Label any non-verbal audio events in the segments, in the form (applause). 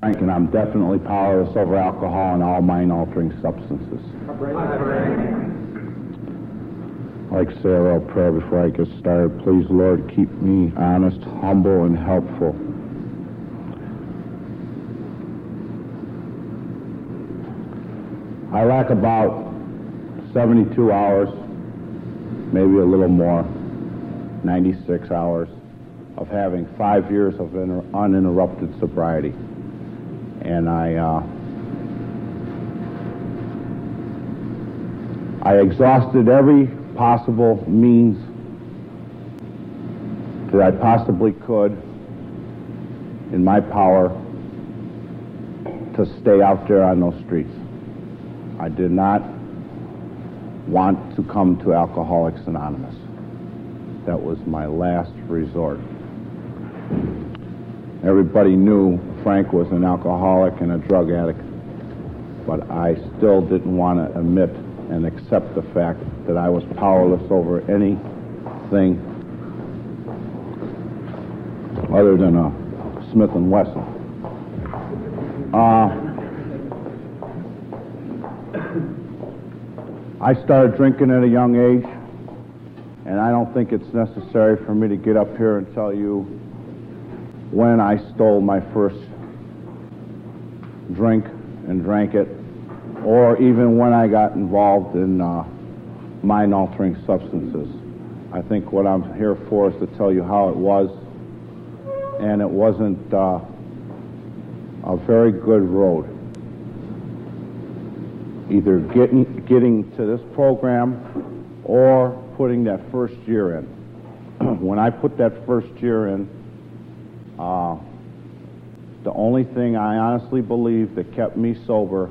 Frank, and I'm definitely powerless over alcohol and all mind-altering substances. I'd like to say a little prayer before I get started. Please, Lord, keep me honest, humble, and helpful. I lack about 72 hours, maybe a little more, 96 hours, of having five years of uninterrupted sobriety. And I, uh, I exhausted every possible means that I possibly could in my power to stay out there on those streets. I did not want to come to Alcoholics Anonymous. That was my last resort. Everybody knew Frank was an alcoholic and a drug addict, but I still didn't want to admit and accept the fact that I was powerless over anything other than a Smith and Wesson. Uh, I started drinking at a young age, and I don't think it's necessary for me to get up here and tell you when I stole my first drink and drank it, or even when I got involved in uh, mind altering substances. I think what I'm here for is to tell you how it was, and it wasn't uh, a very good road. Either getting, getting to this program or putting that first year in. (clears throat) when I put that first year in, uh, the only thing I honestly believe that kept me sober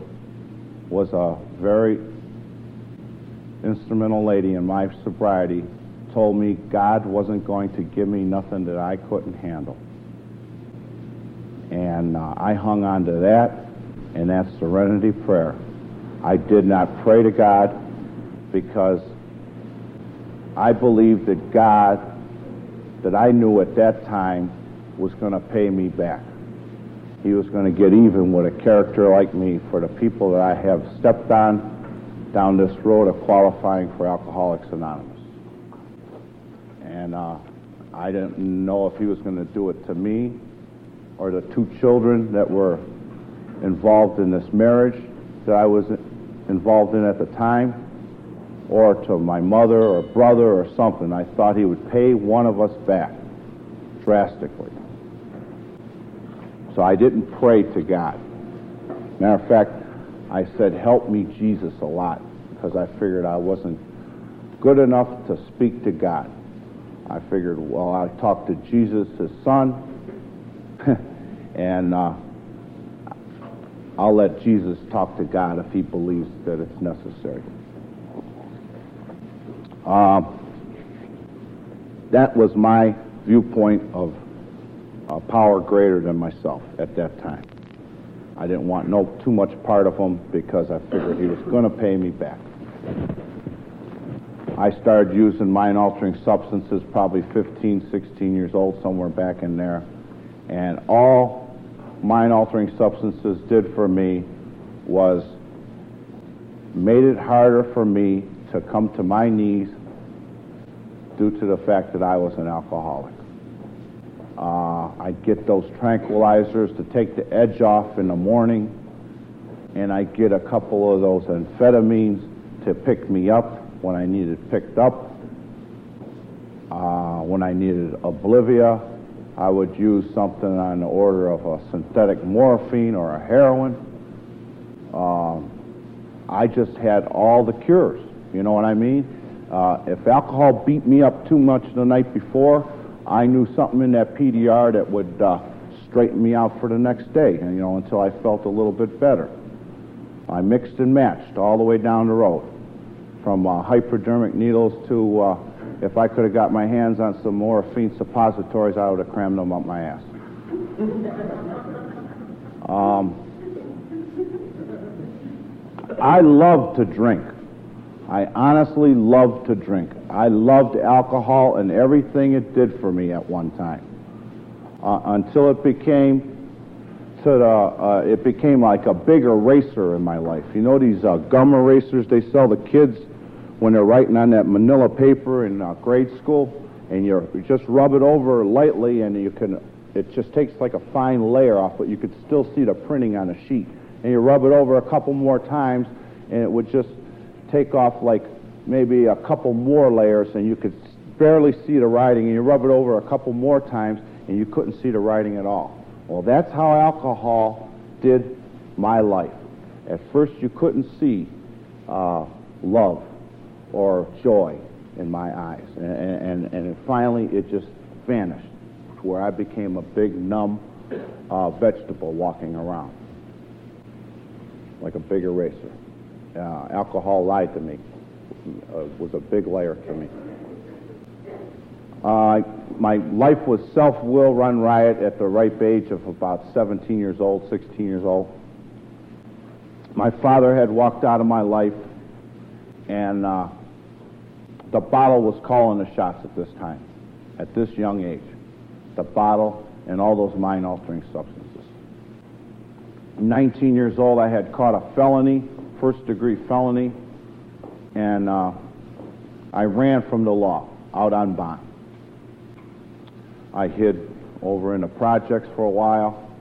was a very instrumental lady in my sobriety told me God wasn't going to give me nothing that I couldn't handle. And uh, I hung on to that, and that's serenity prayer. I did not pray to God because I believed that God, that I knew at that time, was going to pay me back. He was going to get even with a character like me for the people that I have stepped on down this road of qualifying for Alcoholics Anonymous. And uh, I didn't know if he was going to do it to me or the two children that were involved in this marriage that I was involved in at the time, or to my mother or brother or something. I thought he would pay one of us back drastically. So I didn't pray to God. Matter of fact, I said, Help me, Jesus, a lot, because I figured I wasn't good enough to speak to God. I figured, well, I talked to Jesus, his son, (laughs) and uh, I'll let Jesus talk to God if he believes that it's necessary. Uh, that was my viewpoint of a power greater than myself at that time. I didn't want no too much part of him because I figured he was going to pay me back. I started using mind-altering substances probably 15, 16 years old, somewhere back in there. And all mind-altering substances did for me was made it harder for me to come to my knees due to the fact that I was an alcoholic. Uh, I'd get those tranquilizers to take the edge off in the morning, and I'd get a couple of those amphetamines to pick me up when I needed picked up. Uh, when I needed oblivia, I would use something on the order of a synthetic morphine or a heroin. Uh, I just had all the cures. You know what I mean? Uh, if alcohol beat me up too much the night before, I knew something in that PDR that would uh, straighten me out for the next day, and, you know, until I felt a little bit better. I mixed and matched all the way down the road, from uh, hypodermic needles to uh, if I could have got my hands on some morphine suppositories, I would have crammed them up my ass. (laughs) um, I love to drink. I honestly love to drink. I loved alcohol and everything it did for me at one time. Uh, until it became to the, uh, it became like a big eraser in my life. You know these uh, gum erasers they sell the kids when they're writing on that manila paper in uh, grade school, and you you just rub it over lightly, and you can, it just takes like a fine layer off, but you could still see the printing on the sheet. And you rub it over a couple more times, and it would just take off like maybe a couple more layers, and you could barely see the writing, and you rub it over a couple more times, and you couldn't see the writing at all. Well, that's how alcohol did my life. At first, you couldn't see uh, love or joy in my eyes. And, and, and finally, it just vanished, to where I became a big, numb uh, vegetable walking around, like a big eraser. Uh, alcohol lied to me, uh, was a big layer to me. Uh, my life was self-will run riot at the ripe age of about 17 years old, 16 years old. My father had walked out of my life, and uh, the bottle was calling the shots at this time, at this young age. The bottle and all those mind-altering substances. 19 years old, I had caught a felony, first-degree felony, and uh, I ran from the law out on bond. I hid over in the projects for a while,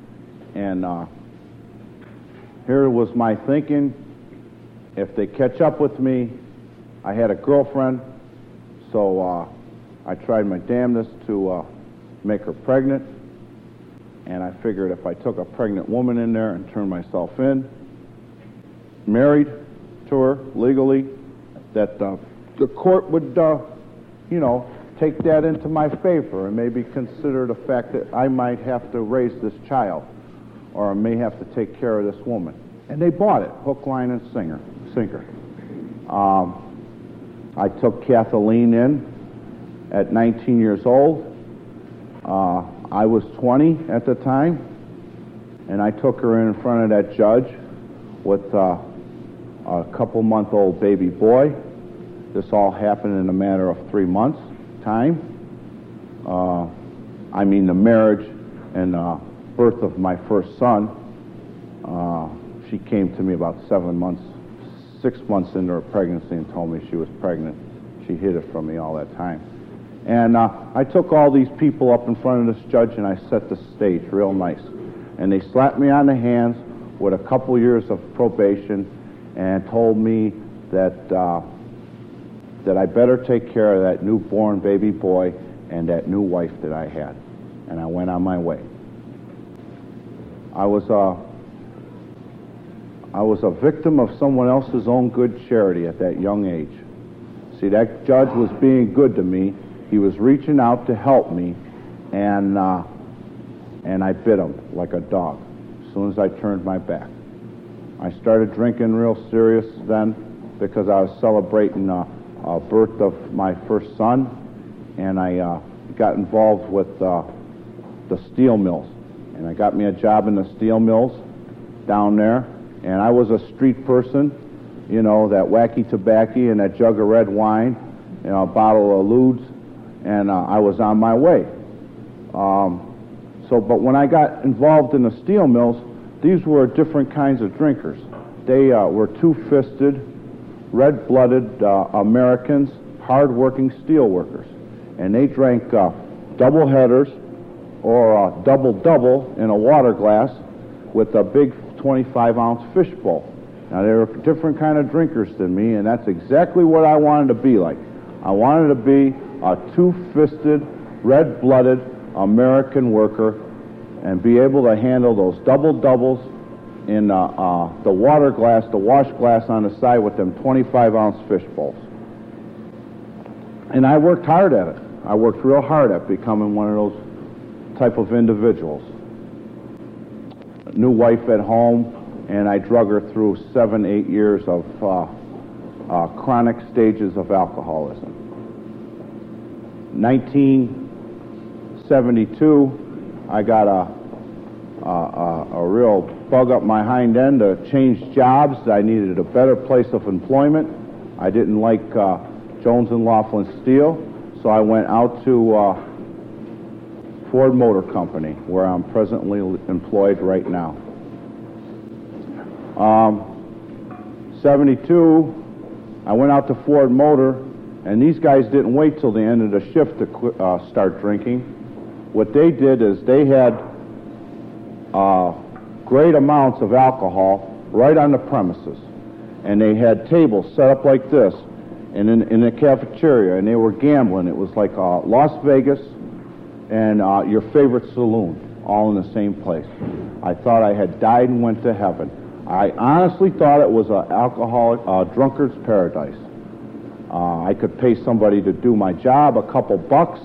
and uh, here was my thinking. If they catch up with me, I had a girlfriend, so uh, I tried my damnedest to uh, make her pregnant, and I figured if I took a pregnant woman in there and turned myself in, married to her legally, that uh, the court would, uh, you know, take that into my favor and maybe consider the fact that I might have to raise this child or I may have to take care of this woman. And they bought it, hook, line, and singer, sinker. Um, I took Kathleen in at 19 years old. Uh, I was 20 at the time, and I took her in front of that judge with uh, a couple month old baby boy. This all happened in a matter of three months time. Uh, I mean, the marriage and uh, birth of my first son. Uh, she came to me about seven months, six months into her pregnancy and told me she was pregnant. She hid it from me all that time. And uh, I took all these people up in front of this judge and I set the stage real nice. And they slapped me on the hands with a couple years of probation and told me that uh, that I better take care of that newborn baby boy and that new wife that I had. And I went on my way. I was a, I was a victim of someone else's own good charity at that young age. See, that judge was being good to me. He was reaching out to help me, and uh, and I bit him like a dog as soon as I turned my back. I started drinking real serious then because I was celebrating uh, uh, birth of my first son, and I uh, got involved with uh, the steel mills. And I got me a job in the steel mills down there, and I was a street person, you know, that wacky tobacco and that jug of red wine, know, a bottle of Ludes, and uh, I was on my way. Um, so, but when I got involved in the steel mills, these were different kinds of drinkers. They uh, were two-fisted, red-blooded uh, Americans, hard-working steel workers, and they drank uh, double headers or double-double in a water glass with a big 25-ounce fishbowl. Now they were different kind of drinkers than me, and that's exactly what I wanted to be like. I wanted to be a two-fisted, red-blooded American worker and be able to handle those double doubles in uh, uh, the water glass, the wash glass on the side with them 25 ounce fish bowls. And I worked hard at it. I worked real hard at becoming one of those type of individuals. New wife at home, and I drug her through seven, eight years of uh, uh chronic stages of alcoholism. 1972, I got a, a, a, real bug up my hind end to change jobs. I needed a better place of employment. I didn't like uh, Jones and Laughlin Steel, so I went out to uh, Ford Motor Company, where I'm presently employed right now. Um, 72, I went out to Ford Motor, and these guys didn't wait till the end of the shift to uh, start drinking. What they did is they had uh, great amounts of alcohol right on the premises. And they had tables set up like this and in, in the cafeteria, and they were gambling. It was like uh, Las Vegas and uh, your favorite saloon, all in the same place. I thought I had died and went to heaven. I honestly thought it was an alcoholic, uh, drunkard's paradise. Uh, I could pay somebody to do my job, a couple bucks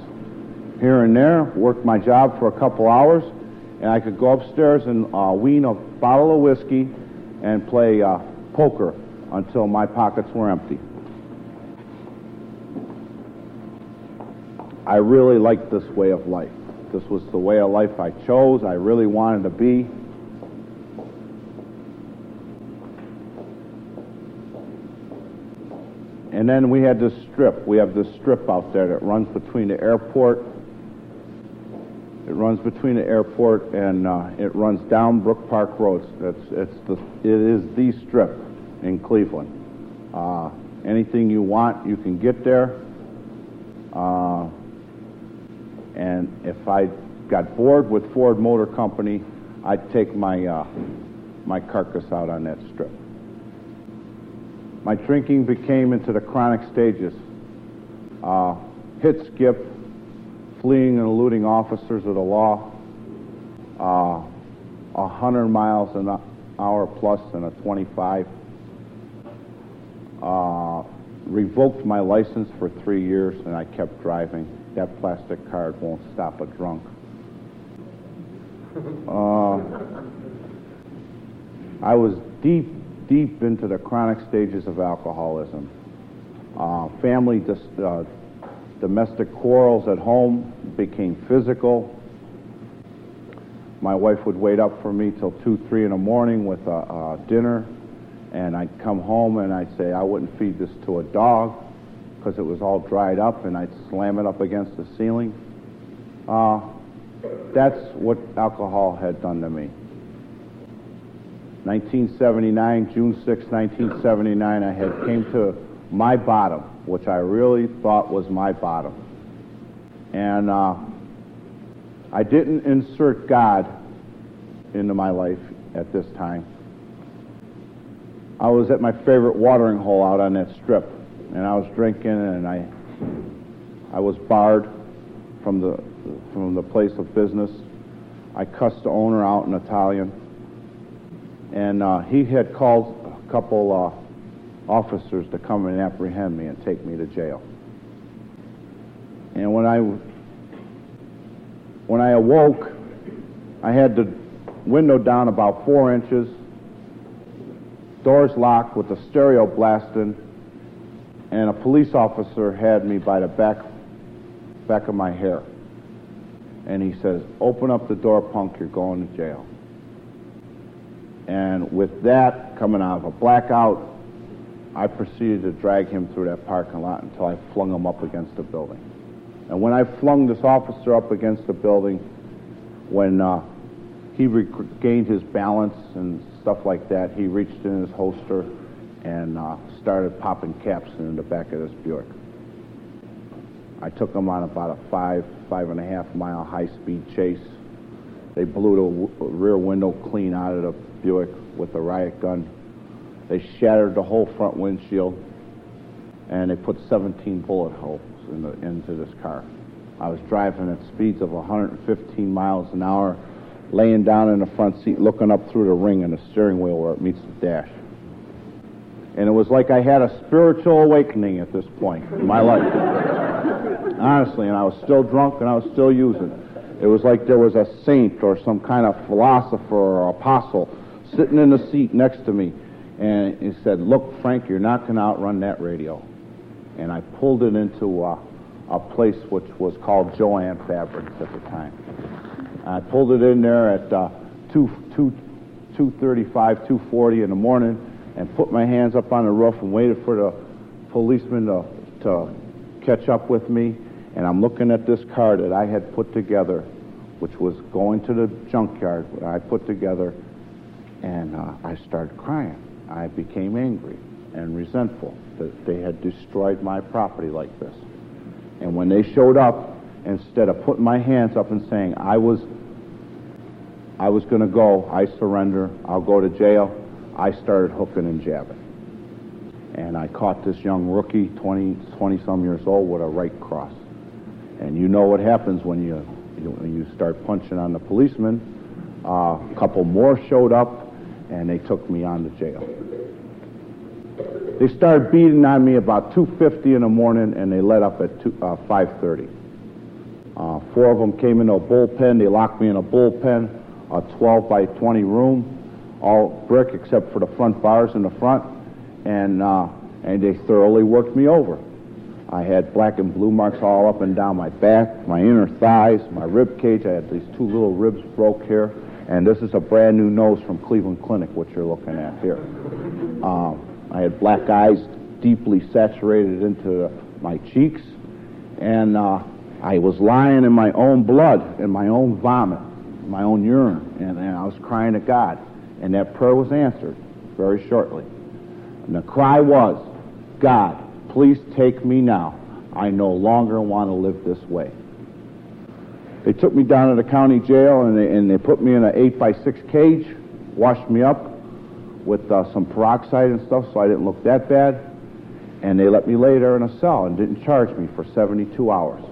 here and there, work my job for a couple hours, and I could go upstairs and uh, wean a bottle of whiskey and play uh, poker until my pockets were empty. I really liked this way of life. This was the way of life I chose. I really wanted to be. And then we had this strip. We have this strip out there that runs between the airport. It runs between the airport and uh, it runs down Brook Park Road. It's, it's the, it is the strip in Cleveland. Uh, anything you want, you can get there. Uh, and if I got bored with Ford Motor Company, I'd take my, uh, my carcass out on that strip. My drinking became into the chronic stages. Uh, hit skip, fleeing and eluding officers of the law, uh, 100 miles an hour and a 25. Uh, revoked my license for three years and I kept driving. That plastic card won't stop a drunk. Uh, I was deep, deep into the chronic stages of alcoholism. Uh, family dis- domestic quarrels at home became physical. My wife would wait up for me till 2, 3 in the morning with a, a dinner, and I'd come home and I'd say I wouldn't feed this to a dog because it was all dried up, and I'd slam it up against the ceiling. Uh, that's what alcohol had done to me. 1979, June 6, 1979, I had came to my bottom, which I really thought was my bottom. And uh, I didn't insert God into my life at this time. I was at my favorite watering hole out on that strip, and I was drinking, and I, I was barred from the from the place of business. I cussed the owner out in Italian, and uh, he had called a couple uh, officers to come and apprehend me and take me to jail. And when I when I awoke, I had the window down about four inches, doors locked with the stereo blasting, and a police officer had me by the back back of my hair. And he says, Open up the door, punk, you're going to jail. And with that coming out of a blackout, I proceeded to drag him through that parking lot until I flung him up against the building. And when I flung this officer up against the building, when uh, he regained his balance and stuff like that, he reached in his holster and uh, started popping caps in the back of this Buick. I took him on about a five, five and a half mile high speed chase. They blew the w- rear window clean out of the Buick with a riot gun. They shattered the whole front windshield and they put 17 bullet holes in the, into this car. I was driving at speeds of 115 miles an hour, laying down in the front seat, looking up through the ring in the steering wheel where it meets the dash. And it was like I had a spiritual awakening at this point in my life. (laughs) Honestly, and I was still drunk and I was still using. It was like there was a saint or some kind of philosopher or apostle sitting in the seat next to me. And he said, Look, Frank, you're not going to outrun that radio. And I pulled it into uh, a place which was called Jo-Ann Fabrics at the time. I pulled it in there at uh, 2, 2, 2.35, 2.40 in the morning and put my hands up on the roof and waited for the policeman to, to catch up with me. And I'm looking at this car that I had put together which was going to the junkyard I put together, and uh, I started crying. I became angry and resentful that they had destroyed my property like this. And when they showed up, instead of putting my hands up and saying, I was I was going to go, I surrender, I'll go to jail, I started hooking and jabbing. And I caught this young rookie, 20, 20 some years old, with a right cross. And you know what happens when you, you, when you start punching on the policeman. Uh, a couple more showed up, and they took me on to jail. They started beating on me about 2.50 in the morning, and they let up at 2, uh, 5.30. Uh, four of them came into a bullpen. They locked me in a bullpen, a 12 by 20 room, all brick except for the front bars in the front, and uh, and they thoroughly worked me over. I had black and blue marks all up and down my back, my inner thighs, my rib cage. I had these two little ribs broke here, and this is a brand new nose from Cleveland Clinic, what you're looking at here. Um, I had black eyes deeply saturated into my cheeks, and uh, I was lying in my own blood, in my own vomit, my own urine, and, and I was crying to God. And that prayer was answered very shortly. And the cry was, God, please take me now. I no longer want to live this way. They took me down to the county jail and they, and they put me in an 8 by 6 cage, washed me up with uh, some peroxide and stuff so I didn't look that bad. And they let me lay there in a cell and didn't charge me for 72 hours.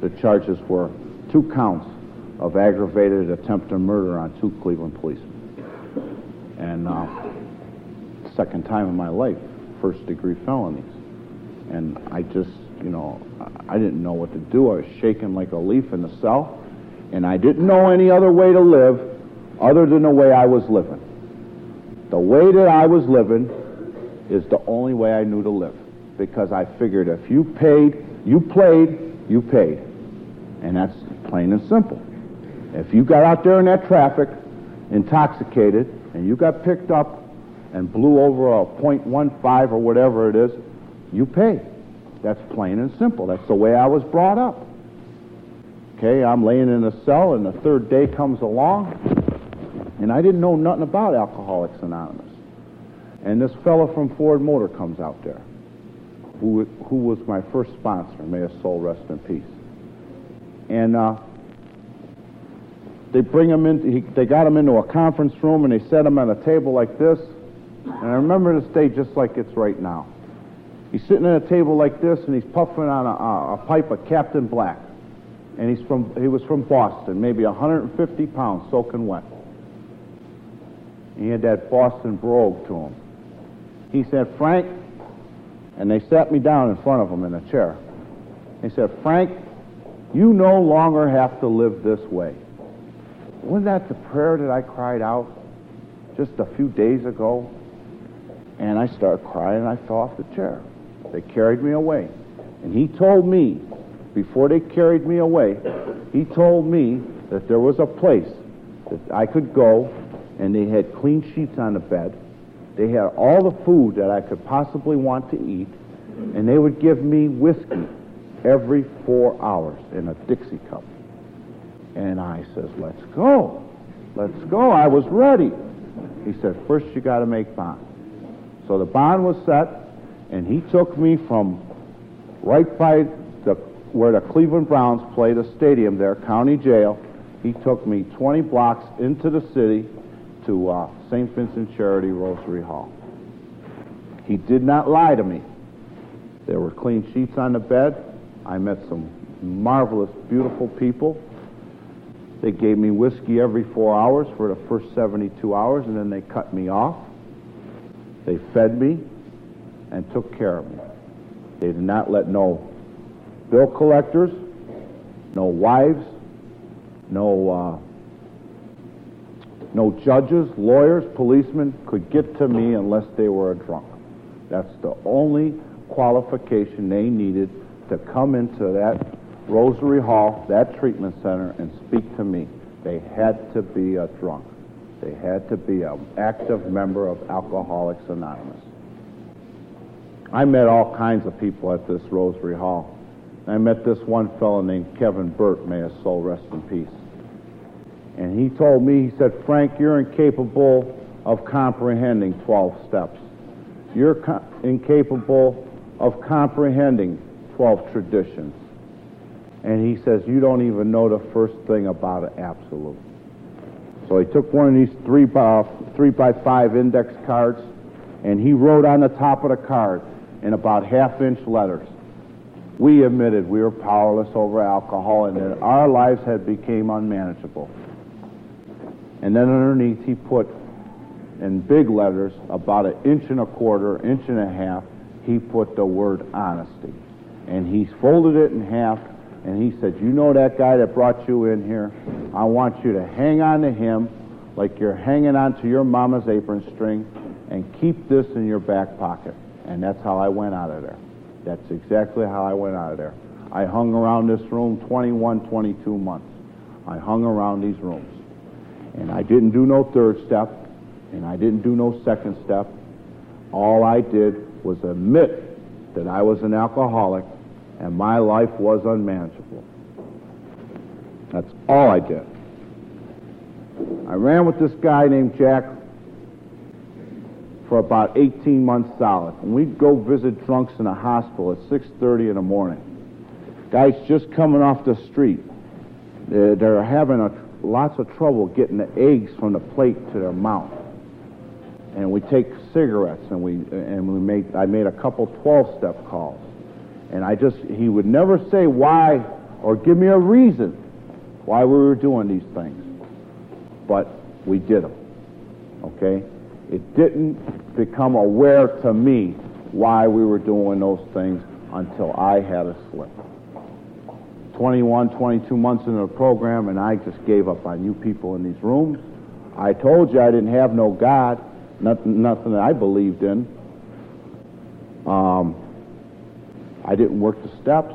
The charges were two counts of aggravated attempted murder on two Cleveland policemen. And uh, second time in my life, first degree felonies. And I just, you know, I didn't know what to do. I was shaking like a leaf in the cell. And I didn't know any other way to live other than the way I was living. The way that I was living is the only way I knew to live. Because I figured if you paid, you played, you paid. And that's plain and simple. If you got out there in that traffic, intoxicated, and you got picked up and blew over a .15 or whatever it is, you pay. That's plain and simple. That's the way I was brought up. Okay, I'm laying in a cell, and the third day comes along, and I didn't know nothing about Alcoholics Anonymous. And this fellow from Ford Motor comes out there, who, who was my first sponsor. May his soul rest in peace. And uh, they bring him in, he, they got him into a conference room, and they set him at a table like this. And I remember this day just like it's right now. He's sitting at a table like this, and he's puffing on a, a, pipe of Captain Black. And he's from, he was from Boston, maybe 150 pounds, soaking wet. And He had that Boston brogue to him. He said, Frank, and they sat me down in front of him in a chair. He said, Frank, you no longer have to live this way. Wasn't that the prayer that I cried out just a few days ago? And I started crying and I fell off the chair. They carried me away. And he told me, before they carried me away, he told me that there was a place that I could go and they had clean sheets on the bed. They had all the food that I could possibly want to eat, and they would give me whiskey every four hours in a Dixie cup. And I says, let's go. Let's go. I was ready. He said, first you got to make bond. So the bond was set, and he took me from right by the, where the Cleveland Browns play, the stadium there, county jail. He took me 20 blocks into the city to uh, St. Vincent Charity Rosary Hall. He did not lie to me. There were clean sheets on the bed. I met some marvelous, beautiful people. They gave me whiskey every four hours for the first 72 hours, and then they cut me off. They fed me and took care of me. They did not let no bill collectors, no wives, no uh, no judges, lawyers, policemen could get to me unless they were a drunk. That's the only qualification they needed to come into that Rosary Hall, that treatment center, and speak to me. They had to be a drunk. They had to be an active member of Alcoholics Anonymous. I met all kinds of people at this Rosary Hall. I met this one fellow named Kevin Burt, may his soul rest in peace. And he told me, he said, Frank, you're incapable of comprehending 12 steps. You're co- incapable of comprehending 12 traditions. And he says, you don't even know the first thing about an absolute. So he took one of these three by, three by five index cards and he wrote on the top of the card in about half inch letters, we admitted we were powerless over alcohol and that our lives had become unmanageable. And then underneath he put in big letters, about an inch and a quarter, inch and a half, he put the word honesty. And he folded it in half and he said, You know that guy that brought you in here? I want you to hang on to him like you're hanging on to your mama's apron string and keep this in your back pocket. And that's how I went out of there. That's exactly how I went out of there. I hung around this room 21, 22 months. I hung around these rooms. And I didn't do no third step, and I didn't do no second step. All I did was admit that I was an alcoholic and my life was unmanageable. That's all I did. I ran with this guy named Jack for about 18 months solid. And we'd go visit drunks in a hospital at 6.30 in the morning. Guys just coming off the street. They're, they're having a, lots of trouble getting the eggs from the plate to their mouth. And we take cigarettes, and we and we made I made a couple 12-step calls. And I just, he would never say why or give me a reason why we were doing these things. But we did them. Okay? It didn't become aware to me why we were doing those things until I had a slip. 21, 22 months into the program, and I just gave up on you people in these rooms. I told you I didn't have no God, nothing, nothing that I believed in. Um, I didn't work the steps.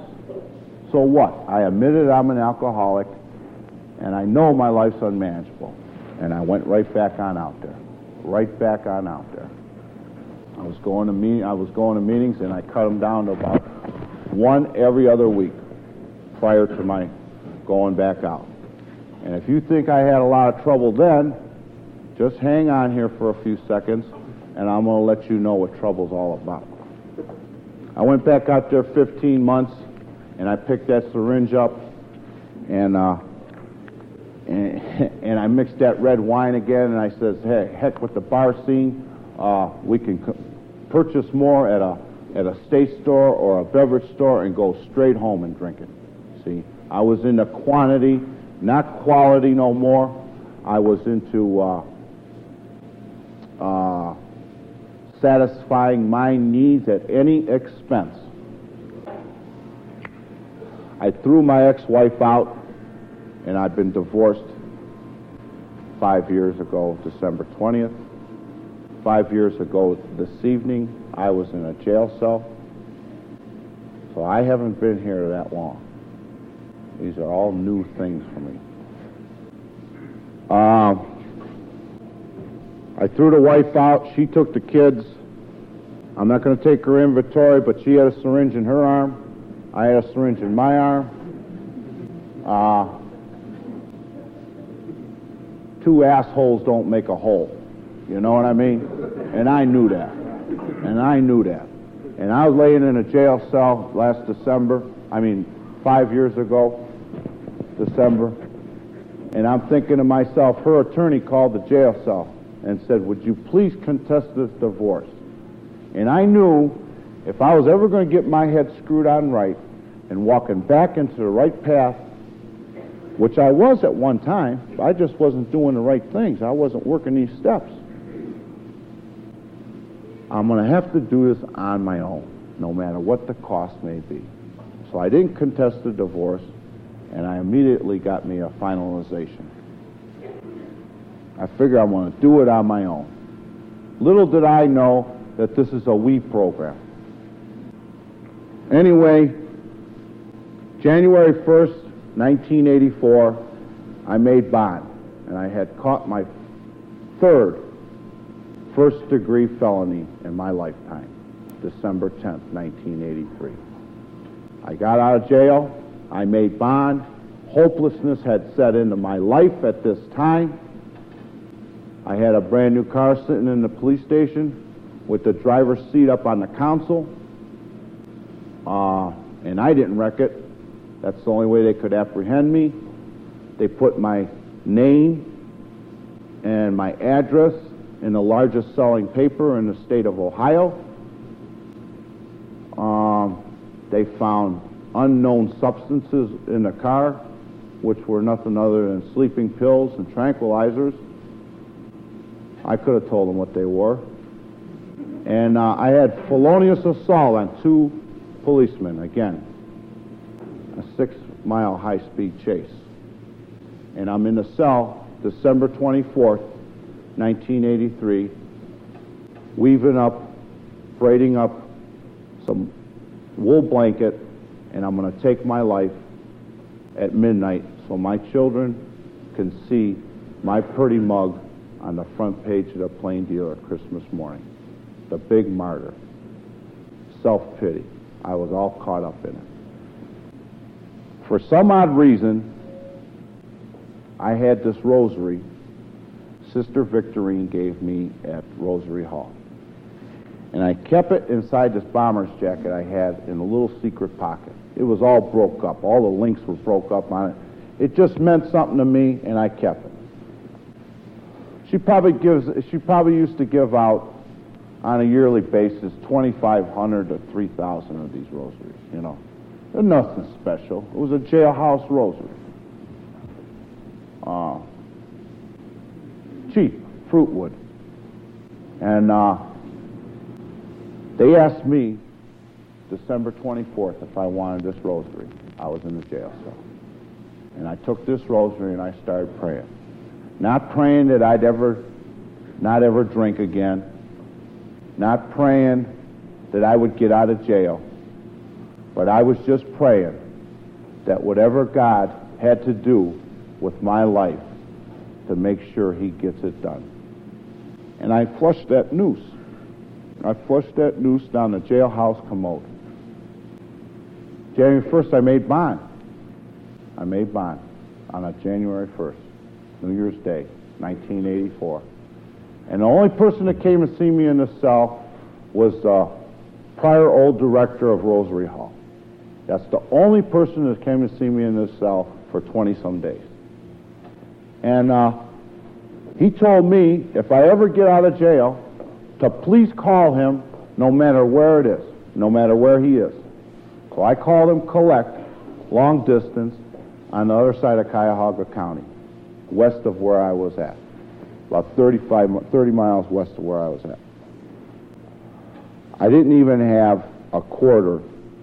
So what? I admitted I'm an alcoholic, and I know my life's unmanageable. And I went right back on out there. Right back on out there. I was going to meet, I was going to meetings, and I cut them down to about one every other week prior to my going back out. And if you think I had a lot of trouble then, just hang on here for a few seconds, and I'm going to let you know what trouble's all about. I went back out there 15 months, and I picked that syringe up, and uh, and, (laughs) and I mixed that red wine again, and I says, "Hey, heck with the bar scene. Uh, we can c- purchase more at a at a state store or a beverage store and go straight home and drink it." See, I was into quantity, not quality no more. I was into uh, uh, satisfying my needs at any expense. I threw my ex-wife out, and I'd been divorced five years ago, December 20th. Five years ago this evening, I was in a jail cell. So I haven't been here that long. These are all new things for me. Um, I threw the wife out. She took the kids. I'm not going to take her inventory, but she had a syringe in her arm. I had a syringe in my arm. Uh, two assholes don't make a hole. You know what I mean? And I knew that. And I knew that. And I was laying in a jail cell last December. I mean, five years ago, December. And I'm thinking to myself, her attorney called the jail cell and said, Would you please contest this divorce? And I knew if I was ever going to get my head screwed on right and walking back into the right path, which I was at one time, I just wasn't doing the right things. I wasn't working these steps. I'm going to have to do this on my own, no matter what the cost may be. So I didn't contest the divorce, and I immediately got me a finalization. I figure I'm going to do it on my own. Little did I know that this is a we program. Anyway, January 1st, 1984, I made bond, and I had caught my third first degree felony in my lifetime, December 10th, 1983. I got out of jail, I made bond, hopelessness had set into my life at this time. I had a brand new car sitting in the police station with the driver's seat up on the console, uh, and I didn't wreck it. That's the only way they could apprehend me. They put my name and my address in the largest selling paper in the state of Ohio. Um, they found unknown substances in the car, which were nothing other than sleeping pills and tranquilizers. I could have told them what they were. And uh, I had felonious assault on two policemen, again, a six mile high speed chase. And I'm in the cell December 24th, 1983, weaving up, braiding up some wool blanket, and I'm going to take my life at midnight so my children can see my pretty mug on the front page of the Plain Dealer Christmas morning. The big martyr. Self pity. I was all caught up in it. For some odd reason, I had this rosary Sister Victorine gave me at Rosary Hall. And I kept it inside this bomber's jacket I had in a little secret pocket. It was all broke up. All the links were broke up on it. It just meant something to me, and I kept it. She probably gives. She probably used to give out on a yearly basis 2,500 to 3,000 of these rosaries. You know, nothing special. It was a jailhouse rosary. Uh, cheap fruit wood, and uh, they asked me December 24th if I wanted this rosary. I was in the jail cell. And I took this rosary and I started praying. Not praying that I'd ever not ever drink again. Not praying that I would get out of jail. But I was just praying that whatever God had to do with my life to make sure he gets it done. And I flushed that noose. I flushed that noose down the jailhouse commode. January 1st, I made bond. I made bond on a January 1st, New Year's Day, 1984. And the only person that came to see me in the cell was the prior old director of Rosary Hall. That's the only person that came to see me in this cell for 20 some days. And uh, he told me if I ever get out of jail, to please call him no matter where it is, no matter where he is. So I called him collect, long distance, on the other side of Cuyahoga County, west of where I was at, about 35, 30 miles west of where I was at. I didn't even have a quarter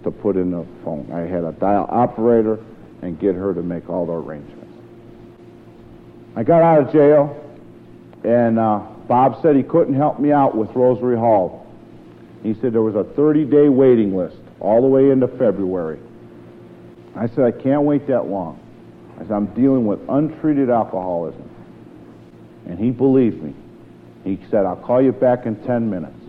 to put in the phone. I had a dial operator and get her to make all the arrangements. I got out of jail, and uh, Bob said he couldn't help me out with Rosary Hall. He said there was a 30-day waiting list all the way into February. I said, I can't wait that long. I said, I'm dealing with untreated alcoholism. And he believed me. He said, I'll call you back in 10 minutes.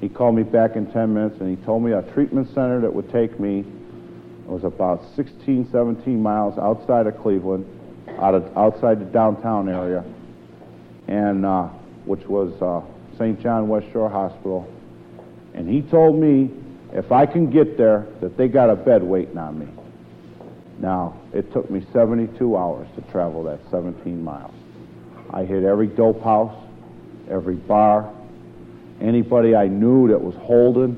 He called me back in 10 minutes and he told me a treatment center that would take me, it was about 16, 17 miles outside of Cleveland, out of, outside the downtown area, and uh, which was uh, St. John West Shore Hospital. And he told me if I can get there, that they got a bed waiting on me. Now, it took me 72 hours to travel that 17 miles. I hit every dope house, every bar, anybody I knew that was holding,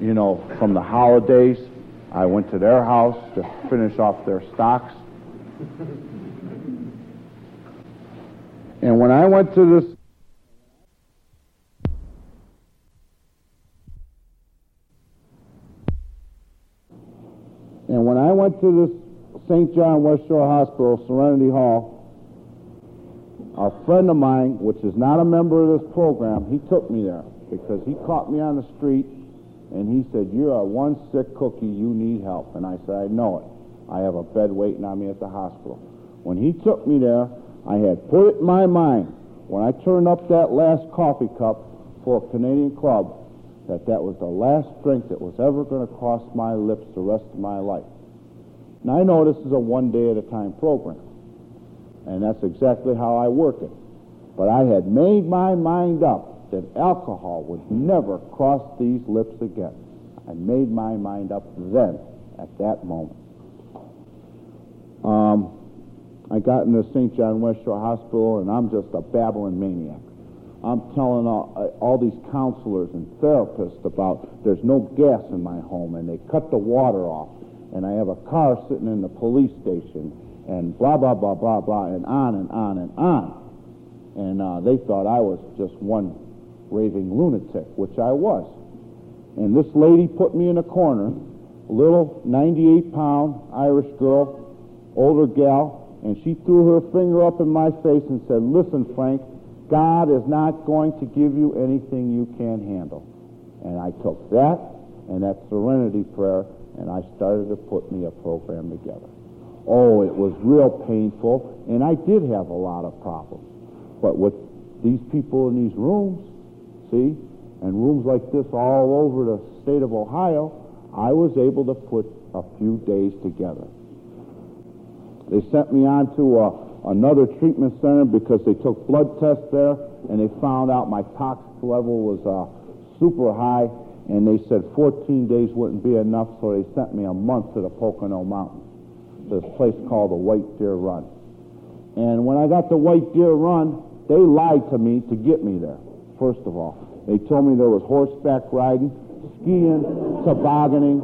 you know, from the holidays. I went to their house to finish off their stocks. And when I went to this And when I went to this St. John West Shore Hospital, Serenity Hall, a friend of mine, which is not a member of this program, he took me there because he caught me on the street and he said, You're a one sick cookie, you need help. And I said, I know it. I have a bed waiting on me at the hospital. When he took me there, I had put it in my mind when I turned up that last coffee cup for of Canadian Club that that was the last drink that was ever going to cross my lips the rest of my life. Now, I know this is a one day at a time program, and that's exactly how I work it. But I had made my mind up that alcohol would never cross these lips again. I made my mind up then, at that moment. Um, I got into St. John West Shore Hospital, and I'm just a babbling maniac. I'm telling all, uh, all these counselors and therapists about there's no gas in my home, and they cut the water off, and I have a car sitting in the police station, and blah, blah, blah, blah, blah, and on and on and on. And uh, they thought I was just one raving lunatic, which I was. And this lady put me in a corner, a little 98 pound Irish girl, older gal, and she threw her finger up in my face and said, Listen, Frank, God is not going to give you anything you can't handle. And I took that and that serenity prayer, and I started to put me a program together. Oh, it was real painful, and I did have a lot of problems. But with these people in these rooms, see, and rooms like this all over the state of Ohio, I was able to put a few days together. They sent me on to a, another treatment center because they took blood tests there and they found out my toxic level was uh, super high and they said 14 days wouldn't be enough so they sent me a month to the Pocono Mountains, this place called the White Deer Run. And when I got to White Deer Run, they lied to me to get me there, first of all. They told me there was horseback riding, skiing, tobogganing,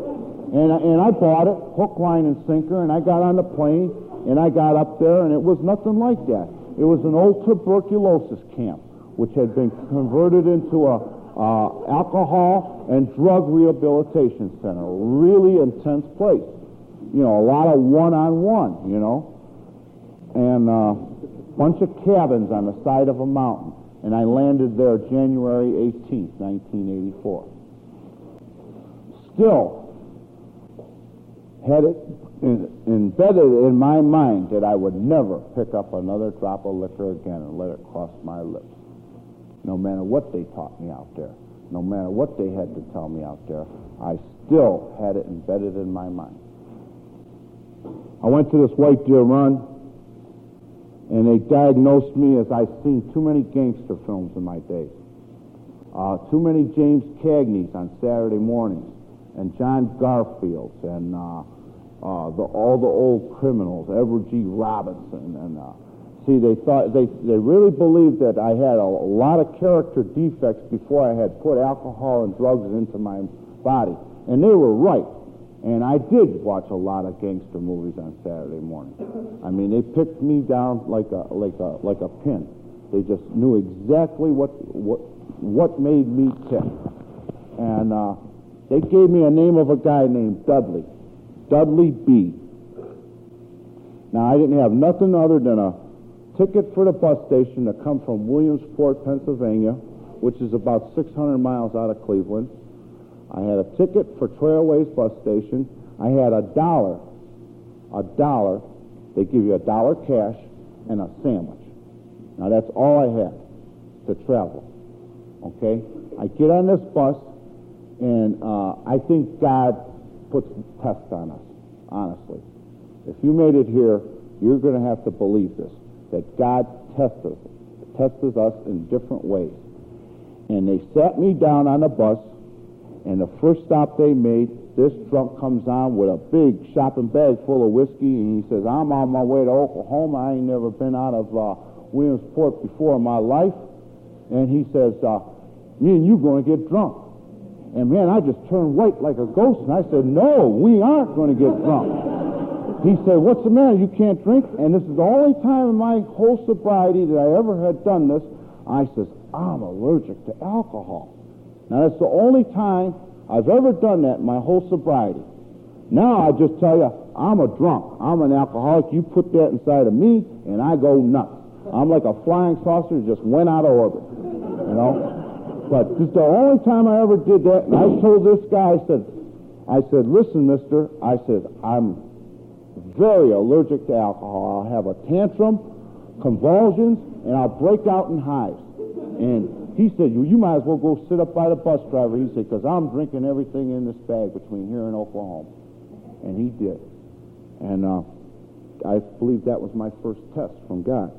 and, and I bought it, hook, line, and sinker, and I got on the plane, and I got up there, and it was nothing like that. It was an old tuberculosis camp, which had been converted into a uh, alcohol and drug rehabilitation center. Really intense place. You know, a lot of one-on-one, you know. And a uh, bunch of cabins on the side of a mountain. And I landed there January 18th, 1984. Still, had it embedded in my mind that I would never pick up another drop of liquor again and let it cross my lips. No matter what they taught me out there, no matter what they had to tell me out there, I still had it embedded in my mind. I went to this White Deer Run, and they diagnosed me as I've seen too many gangster films in my day. Uh, too many James Cagneys on Saturday mornings, and John Garfields, and uh, uh, the, all the old criminals, Edward G. Robinson, and uh, see, they thought they they really believed that I had a, a lot of character defects before I had put alcohol and drugs into my body, and they were right. And I did watch a lot of gangster movies on Saturday morning. I mean, they picked me down like a like a like a pin. They just knew exactly what what what made me tick, and uh, they gave me a name of a guy named Dudley. Dudley B. Now, I didn't have nothing other than a ticket for the bus station to come from Williamsport, Pennsylvania, which is about 600 miles out of Cleveland. I had a ticket for Trailways bus station. I had a dollar, a dollar. They give you a dollar cash and a sandwich. Now, that's all I had to travel. Okay? I get on this bus, and uh, I think God puts tests on us, honestly. If you made it here, you're going to have to believe this, that God tests us, tests us in different ways. And they sat me down on a bus, and the first stop they made, this drunk comes on with a big shopping bag full of whiskey, and he says, I'm on my way to Oklahoma. I ain't never been out of uh, Williamsport before in my life. And he says, uh, me and you going to get drunk. And man, I just turned white like a ghost. And I said, No, we aren't going to get drunk. He said, What's the matter? You can't drink? And this is the only time in my whole sobriety that I ever had done this. I says, I'm allergic to alcohol. Now, that's the only time I've ever done that in my whole sobriety. Now, I just tell you, I'm a drunk. I'm an alcoholic. You put that inside of me, and I go nuts. I'm like a flying saucer that just went out of orbit. You know? But this is the only time I ever did that. And I told this guy, I said, I said, listen, mister, I said, I'm very allergic to alcohol. I'll have a tantrum, convulsions, and I'll break out in hives. And he said, you, you might as well go sit up by the bus driver. He said, because I'm drinking everything in this bag between here and Oklahoma. And he did. And uh, I believe that was my first test from God.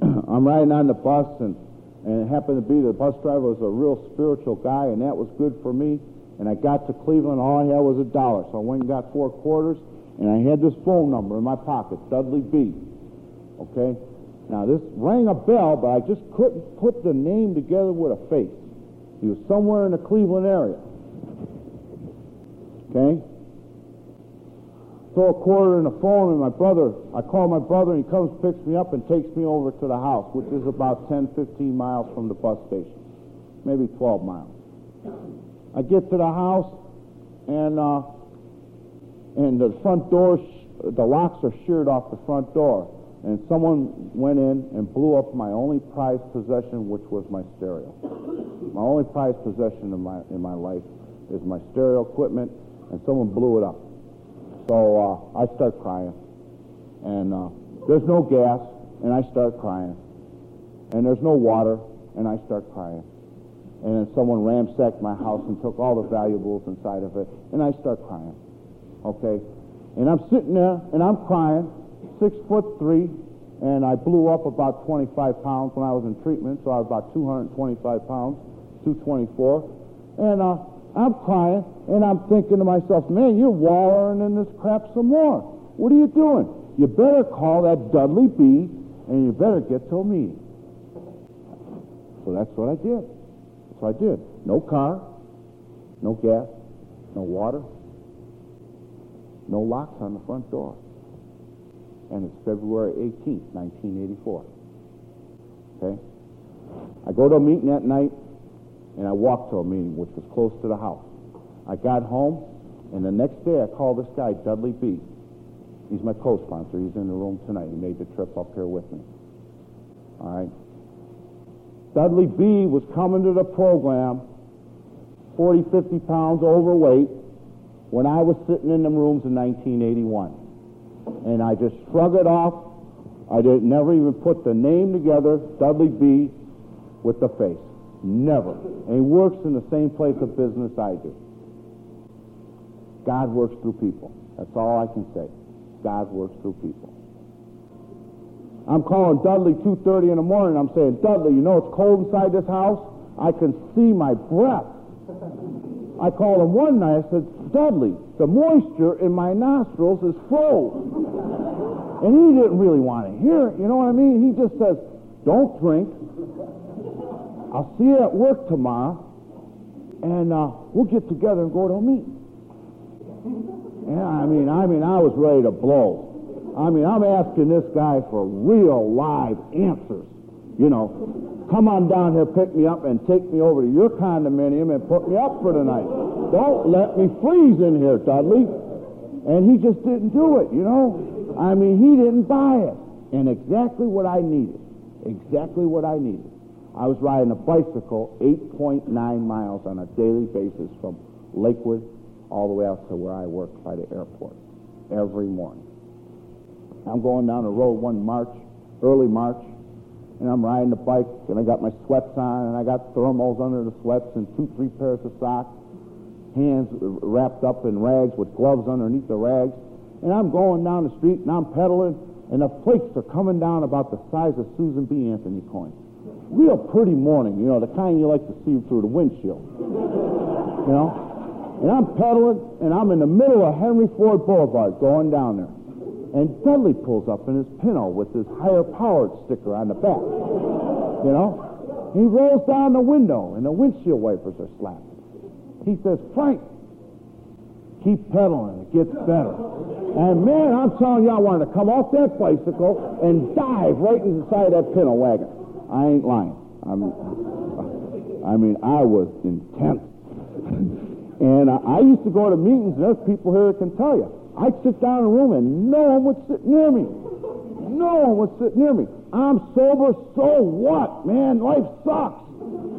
(clears throat) I'm riding on the bus, and, and it happened to be the bus driver was a real spiritual guy, and that was good for me. And I got to Cleveland, all I had was a dollar. So I went and got four quarters, and I had this phone number in my pocket, Dudley B. Okay? Now, this rang a bell, but I just couldn't put the name together with a face. He was somewhere in the Cleveland area. Okay? Throw a quarter in the phone, and my brother, I call my brother, and he comes, picks me up, and takes me over to the house, which is about 10, 15 miles from the bus station. Maybe 12 miles. I get to the house, and uh, and the front door, the locks are sheared off the front door. And someone went in and blew up my only prized possession, which was my stereo. My only prized possession in my in my life is my stereo equipment, and someone blew it up. So uh, I start crying, and uh, there's no gas, and I start crying, and there's no water, and I start crying, and then someone ransacked my house and took all the valuables inside of it, and I start crying. Okay, and I'm sitting there and I'm crying, six foot three, and I blew up about 25 pounds when I was in treatment, so I was about 225 pounds, 224, and uh, I'm crying and I'm thinking to myself, man, you're wallowing in this crap some more. What are you doing? You better call that Dudley B, and you better get to a meeting. So that's what I did. That's what I did. No car, no gas, no water, no locks on the front door. And it's February 18th, 1984. Okay? I go to a meeting that night, and I walk to a meeting, which was close to the house. I got home, and the next day I called this guy, Dudley B. He's my co-sponsor. He's in the room tonight. He made the trip up here with me. All right? Dudley B was coming to the program 40, 50 pounds overweight when I was sitting in them rooms in 1981. And I just shrugged it off. I didn't never even put the name together, Dudley B, with the face. Never. And he works in the same place of business I do. God works through people. That's all I can say. God works through people. I'm calling Dudley 2.30 in the morning. I'm saying, Dudley, you know it's cold inside this house? I can see my breath. I called him one night. I said, Dudley, the moisture in my nostrils is froze. and he didn't really want to hear it. You know what I mean? He just says, don't drink. I'll see you at work tomorrow, and uh, we'll get together and go to a meeting. Yeah, I mean, I mean, I was ready to blow. I mean, I'm asking this guy for real live answers. You know, come on down here, pick me up, and take me over to your condominium and put me up for the night. Don't let me freeze in here, Dudley. And he just didn't do it, you know. I mean, he didn't buy it. And exactly what I needed. Exactly what I needed. I was riding a bicycle 8.9 miles on a daily basis from Lakewood all the way out to where I work by the airport every morning. I'm going down the road one March, early March, and I'm riding the bike, and I got my sweats on, and I got thermals under the sweats, and two, three pairs of socks, hands uh, wrapped up in rags with gloves underneath the rags. And I'm going down the street, and I'm pedaling, and the flakes are coming down about the size of Susan B. Anthony coins. Real pretty morning, you know, the kind you like to see through the windshield. You know? And I'm pedaling, and I'm in the middle of Henry Ford Boulevard going down there. And Dudley pulls up in his Pinto with his higher powered sticker on the back. You know? He rolls down the window, and the windshield wipers are slapped. He says, Frank, keep pedaling. It gets better. And man, I'm telling you, I wanted to come off that bicycle and dive right inside that Pinto wagon. I ain't lying. I'm, I mean, I was intense. (laughs) and uh, I used to go to meetings, and there's people here that can tell you. I'd sit down in a room, and no one would sit near me. No one would sit near me. I'm sober, so what? Man, life sucks.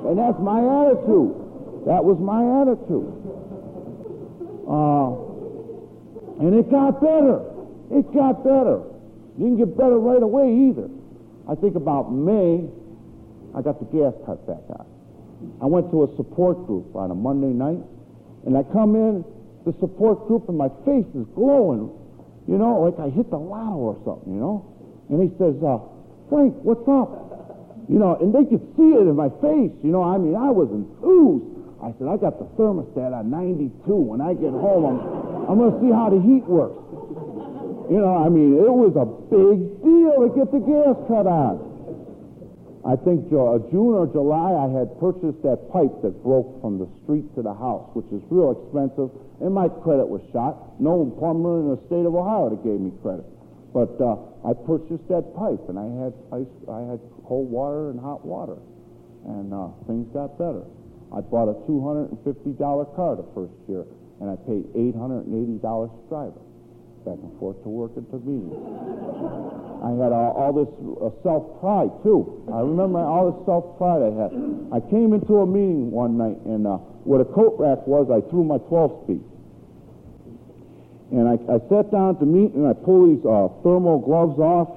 And that's my attitude. That was my attitude. Uh, and it got better. It got better. Didn't get better right away either. I think about May, I got the gas cut back on. I went to a support group on a Monday night, and I come in, the support group, and my face is glowing, you know, like I hit the lotto or something, you know. And he says, uh, Frank, what's up? You know, and they could see it in my face, you know. I mean, I was enthused. I said, I got the thermostat on 92. When I get home, I'm, I'm going to see how the heat works. You know, I mean, it was a big deal to get the gas cut on. I think uh, June or July, I had purchased that pipe that broke from the street to the house, which is real expensive, and my credit was shot. No plumber in the state of Ohio that gave me credit. But uh, I purchased that pipe, and I had ice, I had cold water and hot water, and uh, things got better. I bought a $250 car the first year, and I paid $880 to drive it back and forth to work and to meetings. I had uh, all this uh, self-pride, too. I remember all this self-pride I had. I came into a meeting one night, and uh, where the coat rack was, I threw my 12-speed. And I, I sat down to meet, and I pulled these uh, thermal gloves off,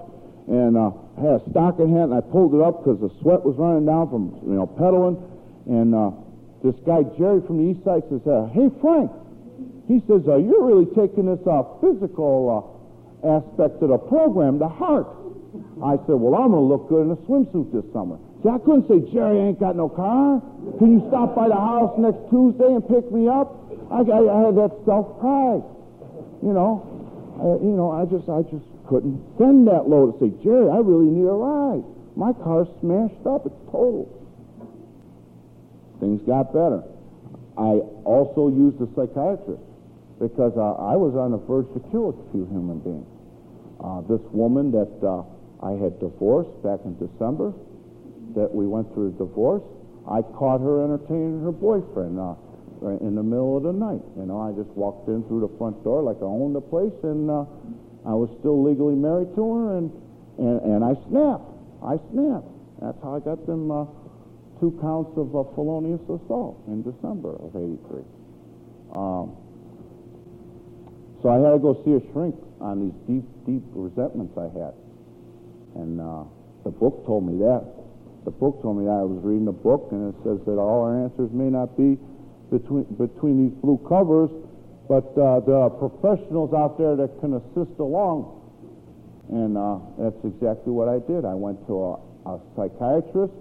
and uh, I had a stocking hat, and I pulled it up because the sweat was running down from, you know, pedaling. And uh, this guy, Jerry from the east side, says, uh, hey, Frank, he says, uh, you're really taking this uh, physical uh, aspect of the program to heart. I said, well, I'm going to look good in a swimsuit this summer. See, I couldn't say, Jerry, ain't got no car. Can you stop by the house next Tuesday and pick me up? I, I, I had that self-pride. You know, you know, I just, I just couldn't send that load to say, Jerry, I really need a ride. My car's smashed up. It's total. Things got better. I also used a psychiatrist because uh, I was on the verge to kill a few human beings. Uh, this woman that uh, I had divorced back in December, that we went through a divorce, I caught her entertaining her boyfriend uh, in the middle of the night. You know, I just walked in through the front door like I owned the place, and uh, I was still legally married to her, and, and, and I snapped. I snapped. That's how I got them uh, two counts of felonious assault in December of 83. Um, so I had to go see a shrink on these deep, deep resentments I had. And uh, the book told me that. The book told me that. I was reading the book, and it says that all our answers may not be between, between these blue covers, but uh, there are professionals out there that can assist along. And uh, that's exactly what I did. I went to a, a psychiatrist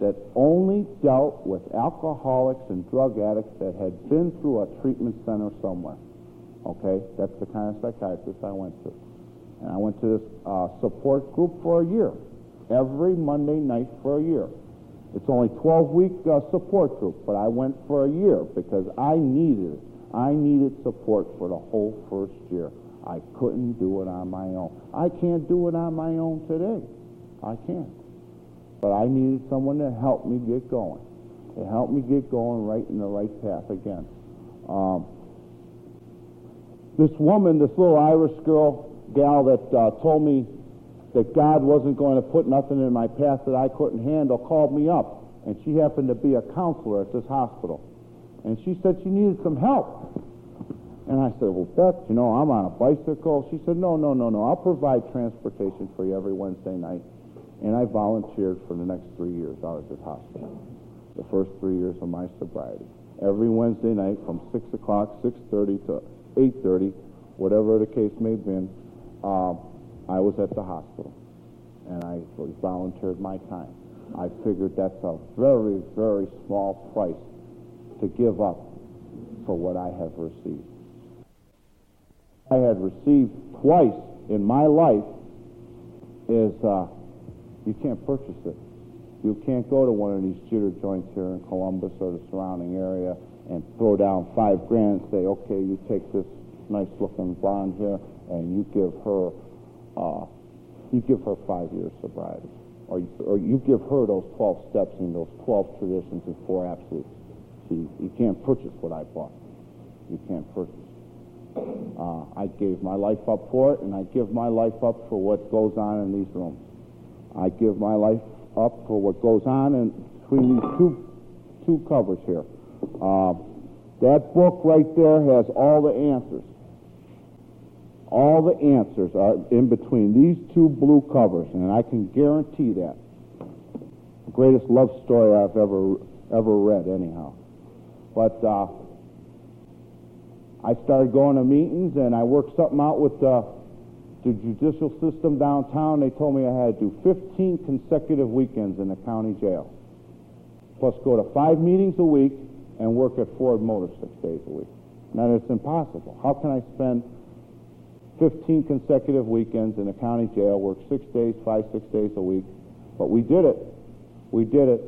that only dealt with alcoholics and drug addicts that had been through a treatment center somewhere. Okay, that's the kind of psychiatrist I went to. And I went to this uh, support group for a year, every Monday night for a year. It's only 12-week uh, support group, but I went for a year because I needed it. I needed support for the whole first year. I couldn't do it on my own. I can't do it on my own today. I can't. But I needed someone to help me get going, to help me get going right in the right path again. Um, this woman, this little Irish girl, gal that uh, told me that God wasn't going to put nothing in my path that I couldn't handle, called me up. And she happened to be a counselor at this hospital. And she said she needed some help. And I said, well, Beth, you know, I'm on a bicycle. She said, no, no, no, no. I'll provide transportation for you every Wednesday night. And I volunteered for the next three years out at this hospital, the first three years of my sobriety. Every Wednesday night from 6 o'clock, 6.30 to 8.30, whatever the case may have been, uh, I was at the hospital. And I volunteered my time. I figured that's a very, very small price to give up for what I have received. I had received twice in my life is uh, you can't purchase it. You can't go to one of these jitter joints here in Columbus or the surrounding area and throw down five grand and say, okay, you take this nice looking blonde here and you give her, uh, you give her five years sobriety. Or you, or you give her those 12 steps and those 12 traditions and four absolutes. See, you can't purchase what I bought. You can't purchase. Uh, I gave my life up for it, and I give my life up for what goes on in these rooms. I give my life up for what goes on in between these two two covers here. Uh, that book right there has all the answers. All the answers are in between these two blue covers, and I can guarantee that. The greatest love story I've ever ever read, anyhow. But uh, I started going to meetings and I worked something out with the, the judicial system downtown. They told me I had to do 15 consecutive weekends in the county jail, plus go to five meetings a week and work at Ford Motor six days a week. Now, it's impossible. How can I spend 15 consecutive weekends in the county jail, work six days, five, six days a week? But we did it. We did it.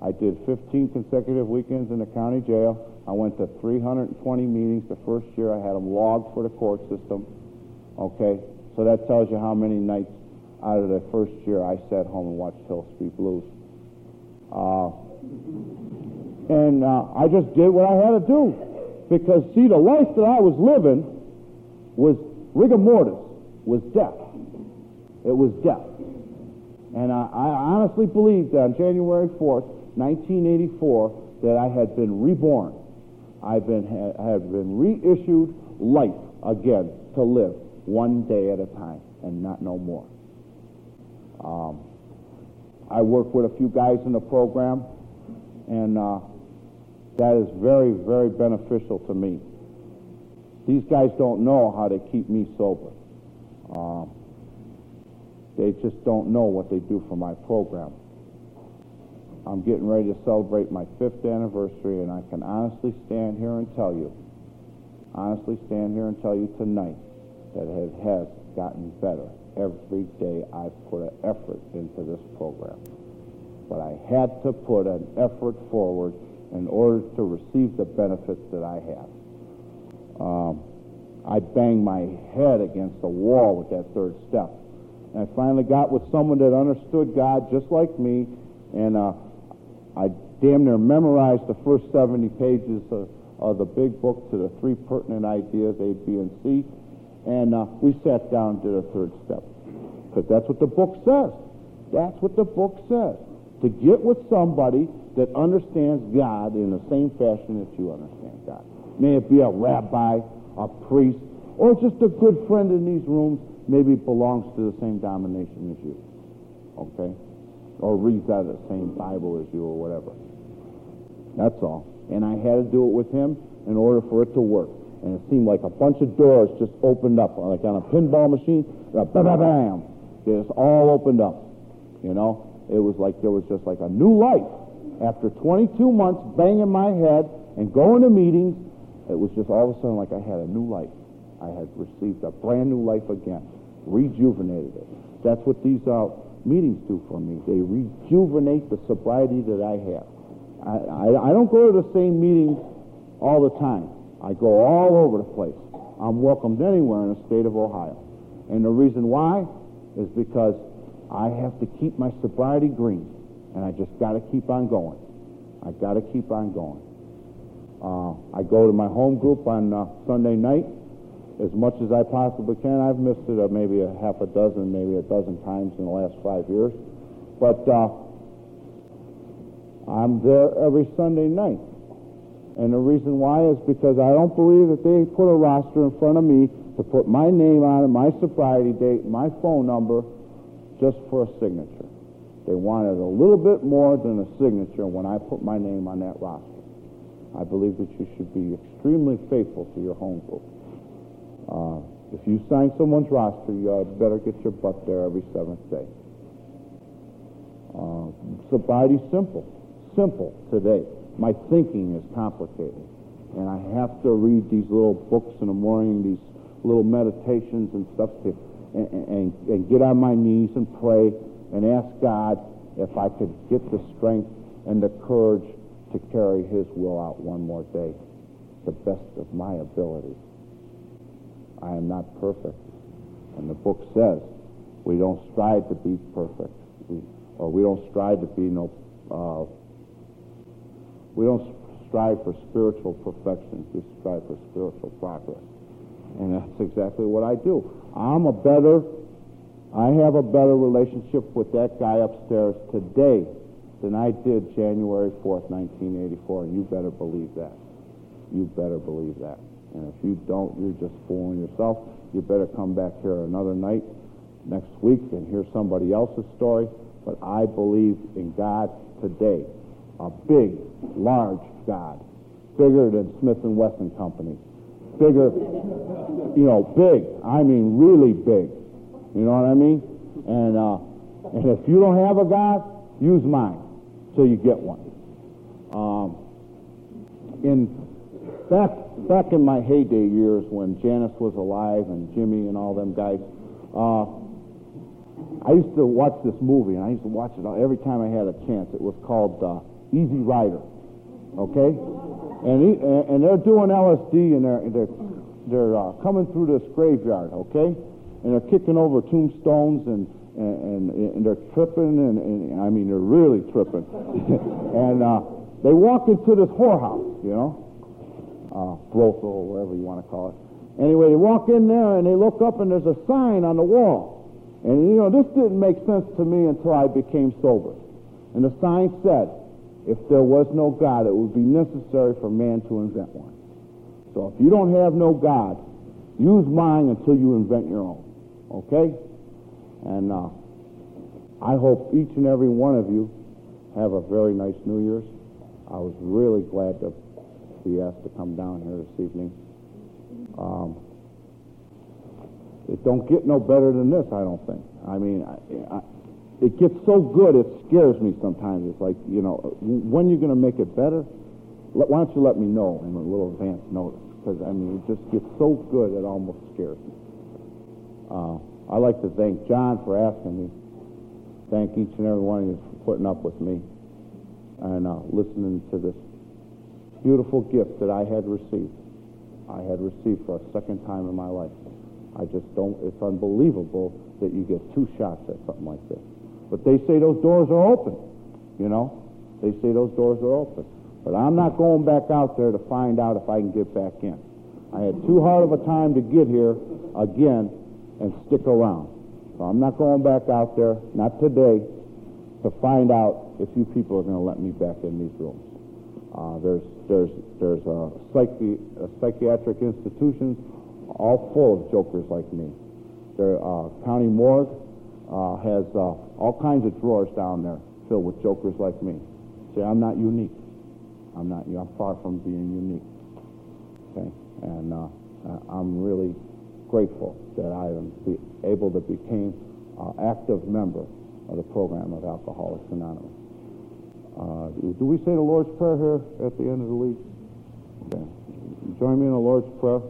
I did 15 consecutive weekends in the county jail. I went to 320 meetings the first year. I had them logged for the court system. Okay? So that tells you how many nights out of the first year I sat home and watched Hill Street Blues. Uh, and uh, I just did what I had to do. Because, see, the life that I was living was rigor mortis, was death. It was death. And I, I honestly believed on January 4th, 1984, that I had been reborn. I've been, had been reissued life again to live one day at a time and not no more. Um, I work with a few guys in the program, and uh, that is very, very beneficial to me. These guys don't know how to keep me sober. Um, they just don't know what they do for my program. I'm getting ready to celebrate my fifth anniversary, and I can honestly stand here and tell you, honestly stand here and tell you tonight that it has gotten better every day I've put an effort into this program. But I had to put an effort forward in order to receive the benefits that I have. Um, I banged my head against the wall with that third step. And I finally got with someone that understood God just like me, and uh, I damn near memorized the first 70 pages of, of, the big book to the three pertinent ideas, A, B, and C, and uh, we sat down and did a third step. Because that's what the book says. That's what the book says. To get with somebody that understands God in the same fashion that you understand God. May it be a rabbi, a priest, or just a good friend in these rooms, maybe belongs to the same denomination as you. Okay? Or reads out of the same Bible as you or whatever. That's all. And I had to do it with him in order for it to work. And it seemed like a bunch of doors just opened up, like on a pinball machine. Bam, bam, bam. It just all opened up. You know? It was like there was just like a new life. After 22 months banging my head and going to meetings, it was just all of a sudden like I had a new life. I had received a brand new life again, rejuvenated it. That's what these uh, meetings do for me. They rejuvenate the sobriety that I have. I, I, I don't go to the same meetings all the time. I go all over the place. I'm welcomed anywhere in the state of Ohio. And the reason why is because I have to keep my sobriety green. And I just got to keep on going. I got to keep on going. Uh, I go to my home group on uh, Sunday night as much as I possibly can. I've missed it uh, maybe a half a dozen, maybe a dozen times in the last five years. But uh, I'm there every Sunday night. And the reason why is because I don't believe that they put a roster in front of me to put my name on it, my sobriety date, my phone number, just for a signature. They wanted a little bit more than a signature when I put my name on that roster. I believe that you should be extremely faithful to your home group. Uh, if you sign someone's roster, you better get your butt there every seventh day. Uh, sobriety's simple. Simple today. My thinking is complicated. And I have to read these little books in the morning, these little meditations and stuff to, and, and, and get on my knees and pray and ask God if I could get the strength and the courage to carry His will out one more day, the best of my ability. I am not perfect. And the book says we don't strive to be perfect, we, or we don't strive to be no, uh, we don't strive for spiritual perfection. We strive for spiritual progress. And that's exactly what I do. I'm a better I have a better relationship with that guy upstairs today than I did January 4th, 1984, and you better believe that. You better believe that. And if you don't, you're just fooling yourself. You better come back here another night next week and hear somebody else's story. But I believe in God today, a big, large God, bigger than Smith and Wesson Company, bigger, you know, big. I mean, really big. You know what I mean? And uh, and if you don't have a God, use mine till you get one. Um, in back back in my heyday years when Janis was alive and Jimi and all them guys, uh, I used to watch this movie and I used to watch it every time I had a chance. It was called uh, Easy Rider. Okay, and he, and they're doing LSD and they're they're they're uh, coming through this graveyard. Okay, and they're kicking over tombstones and and, and, and they're tripping, and, and, I mean, they're really tripping. (laughs) and uh, they walk into this whorehouse, you know, uh, brothel or whatever you want to call it. Anyway, they walk in there and they look up, and there's a sign on the wall. And, you know, this didn't make sense to me until I became sober. And the sign said, if there was no God, it would be necessary for man to invent one. So if you don't have no God, use mine until you invent your own. Okay? And uh, I hope each and every one of you have a very nice New Year's. I was really glad to be asked to come down here this evening. Um, it don't get no better than this, I don't think. I mean, I, I, it gets so good, it scares me sometimes. It's like, you know, when you're going to make it better, why don't you let me know in a little advance notice? Because, I mean, it just gets so good, it almost scares me. Uh, I'd like to thank John for asking me. Thank each and every one of you for putting up with me and uh, listening to this beautiful gift that I had received. I had received for a second time in my life. I just don't, it's unbelievable that you get two shots at something like this. But they say those doors are open, you know? They say those doors are open. But I'm not going back out there to find out if I can get back in. I had too hard of a time to get here again and stick around. So I'm not going back out there, not today, to find out if you people are going to let me back in these rooms. Uh, there's there's there's a, psychi- a psychiatric institutions all full of jokers like me. The uh, county morgue uh, has uh, all kinds of drawers down there filled with jokers like me. See, I'm not unique. I'm not. I'm far from being unique. Okay, and uh, I'm really grateful that I am able to become an active member of the program of Alcoholics Anonymous. Uh, do we say the Lord's Prayer here at the end of the week? Okay. Join me in the Lord's Prayer.